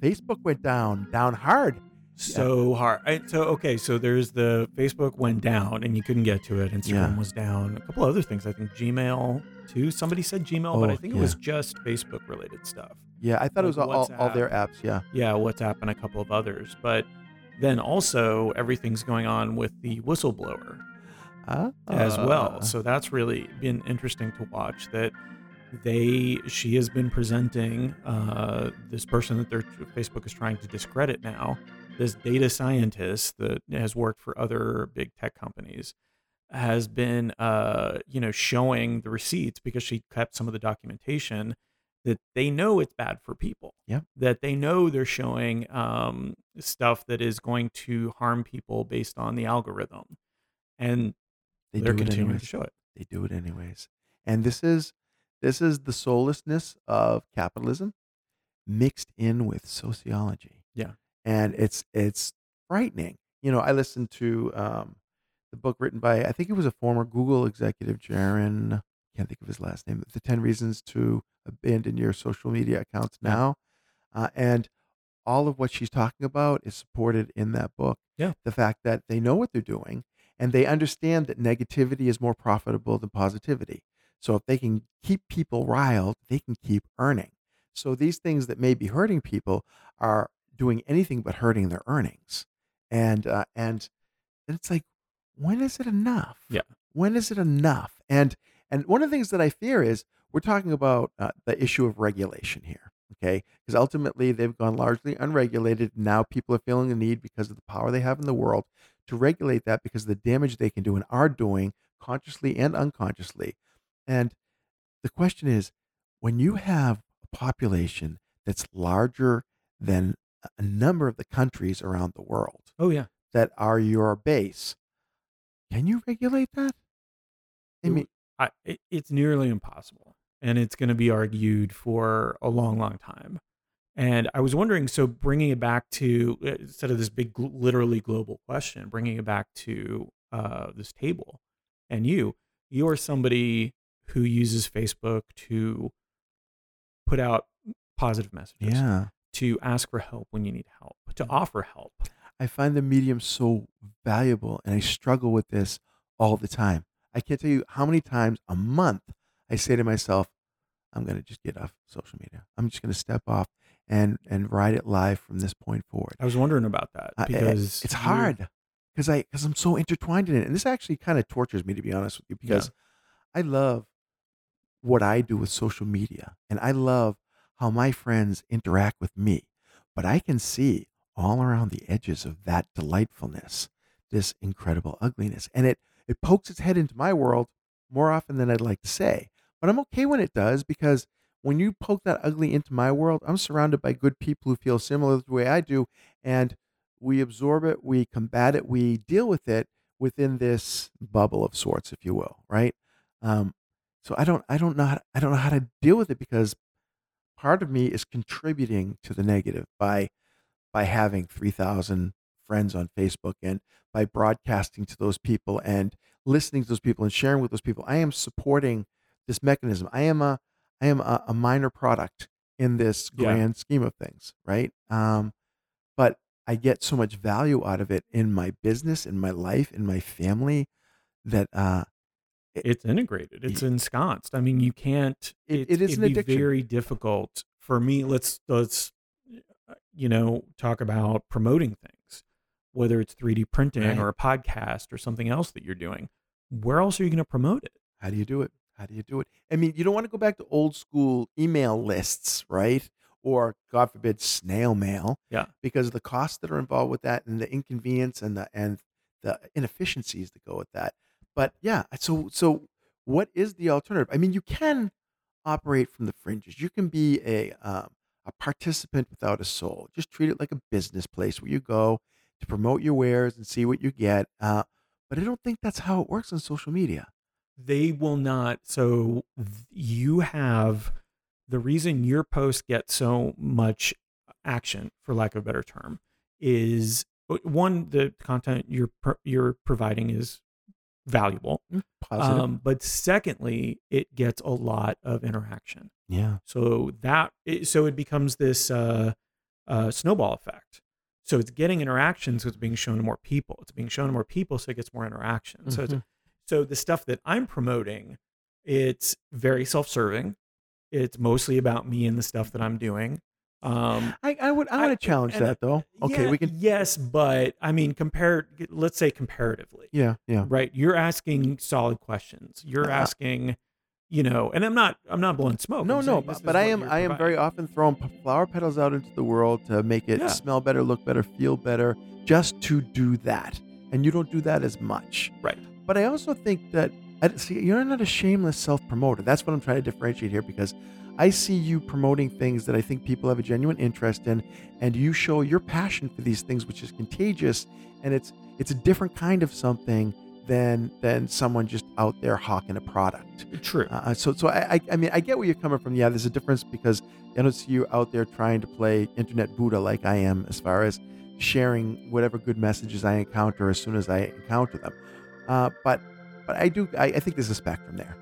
Facebook went down, down hard. so hard. I, so okay, so there's the Facebook went down and you couldn't get to it. Instagram Yeah. was down. A couple other things. I think Gmail too. Somebody said Gmail, but I Oh, think yeah. it was just Facebook related stuff. Yeah, I thought it was all, all, their apps. Yeah. Yeah, WhatsApp and a couple of others. But then also everything's going on with the whistleblower Uh, as well. So that's really been interesting to watch. That they she has been presenting uh, this person that their Facebook is trying to discredit now. This data scientist that has worked for other big tech companies has been uh, you know showing the receipts because she kept some of the documentation that they know it's bad for people. Yeah. That they know they're showing um, stuff that is going to harm people based on the algorithm. And they they're continuing anyways. to show it. They do it anyways. And this is this is the soullessness of capitalism mixed in with sociology. Yeah. And it's it's frightening. You know, I listened to um, the book written by I think it was a former Google executive, Jaron. Can't think of his last name. The Ten Reasons to Abandon Your Social Media Accounts Now, uh, and all of what she's talking about is supported in that book. Yeah. The fact that they know what they're doing and they understand that negativity is more profitable than positivity. So if they can keep people riled, they can keep earning. So these things that may be hurting people are doing anything but hurting their earnings. And uh, and it's like, when is it enough? Yeah. When is it enough? And and one of the things that I fear is we're talking about uh, the issue of regulation here. Okay, because ultimately they've gone largely unregulated. Now people are feeling the need because of the power they have in the world to regulate that because of the damage they can do and are doing consciously and unconsciously. And the question is when you have a population that's larger than a- number of the countries around the world Oh yeah. that are your base, can you regulate that? I mean, I, it, it's nearly impossible and it's going to be argued for a long long time and i was wondering so bringing it back to uh, instead of this big literally global question bringing it back to uh, this table and you you are somebody who uses facebook to put out positive messages yeah. to ask for help when you need help to offer help I find the medium so valuable and I struggle with this all the time. I can't tell you how many times a month I say to myself, I'm going to just get off social media. I'm just going to step off and and ride it live from this point forward. i was wondering about that I- eh, because it's hard because I because I'm so intertwined in it, and this actually kind of tortures me to be honest with you because I love what I do with social media, and I love how my friends interact with me, but I can see all around the edges of that delightfulness this incredible ugliness, and it it pokes its head into my world more often than I'd like to say, but I'm okay when it does because. When you poke that ugly into my world, I'm surrounded by good people who feel similar to the way I do, and we absorb it, we combat it, we deal with it within this bubble of sorts, if you will, right? Um, so I don't, I don't know, how to, I don't know how to deal with it because part of me is contributing to the negative by by having three thousand friends on Facebook and by broadcasting to those people and listening to those people and sharing with those people. I am supporting this mechanism. I am a, I am a, a minor product in this Yeah. grand scheme of things, right? Um, but I get so much value out of it in my business, in my life, in my family that uh, it's integrated it's ensconced i mean you can't It- it is it'd an be addiction. very difficult for me let's let's uh, you know talk about promoting things whether it's 3d printing Right. or a podcast or something else that you're doing where else are you going to promote it How do you do it? How do you do it? I mean, you don't want to go back to old school email lists, right? Or God forbid, snail mail. Yeah. Because of the costs that are involved with that and the inconvenience and the and the inefficiencies that go with that. But yeah, so so what is the alternative? I mean, you can operate from the fringes. You can be a um, a participant without a soul. Just treat it like a business place where you go to promote your wares and see what you get. Uh, but I don't think that's how it works on social media. they will not so you have the reason your post gets so much action for lack of a better term is one the content you're you're providing is valuable. Mm, Positive. Um, but secondly, it gets a lot of interaction. yeah. So that it, so it becomes this uh, uh, snowball effect. So it's getting interactions. So it's being shown to more people. It's being shown to more people, so it gets more interaction. So it's, Mhm. so the stuff that I'm promoting, it's very self-serving. It's mostly about me and the stuff that I'm doing. Um, I, I would I to challenge and- that though. Okay, yeah, we can. Yes, but I mean, compare. Let's say comparatively, Yeah, yeah. right? You're asking solid questions. You're Uh, asking, you know, and I'm not. I'm not blowing smoke. No, I'm no, but, but I am I am providing. very often throwing flower petals out into the world to make it Yeah. smell better, look better, feel better, just to do that. And you don't do that as much. Right. But I also think that I- see you're not a shameless self promoter. That's what I'm trying to differentiate here because I see you promoting things that I think people have a genuine interest in, and you show your passion for these things, which is contagious, and it's it's a different kind of something than than someone just out there hawking a product. True. Uh, so, so I, I, I mean, I get where you're coming from. Yeah, there's a difference because I don't see you out there trying to play internet Buddha like I am, as far as sharing whatever good messages I encounter as soon as I encounter them. Uh, but, but I do, I, I think there's a spectrum there.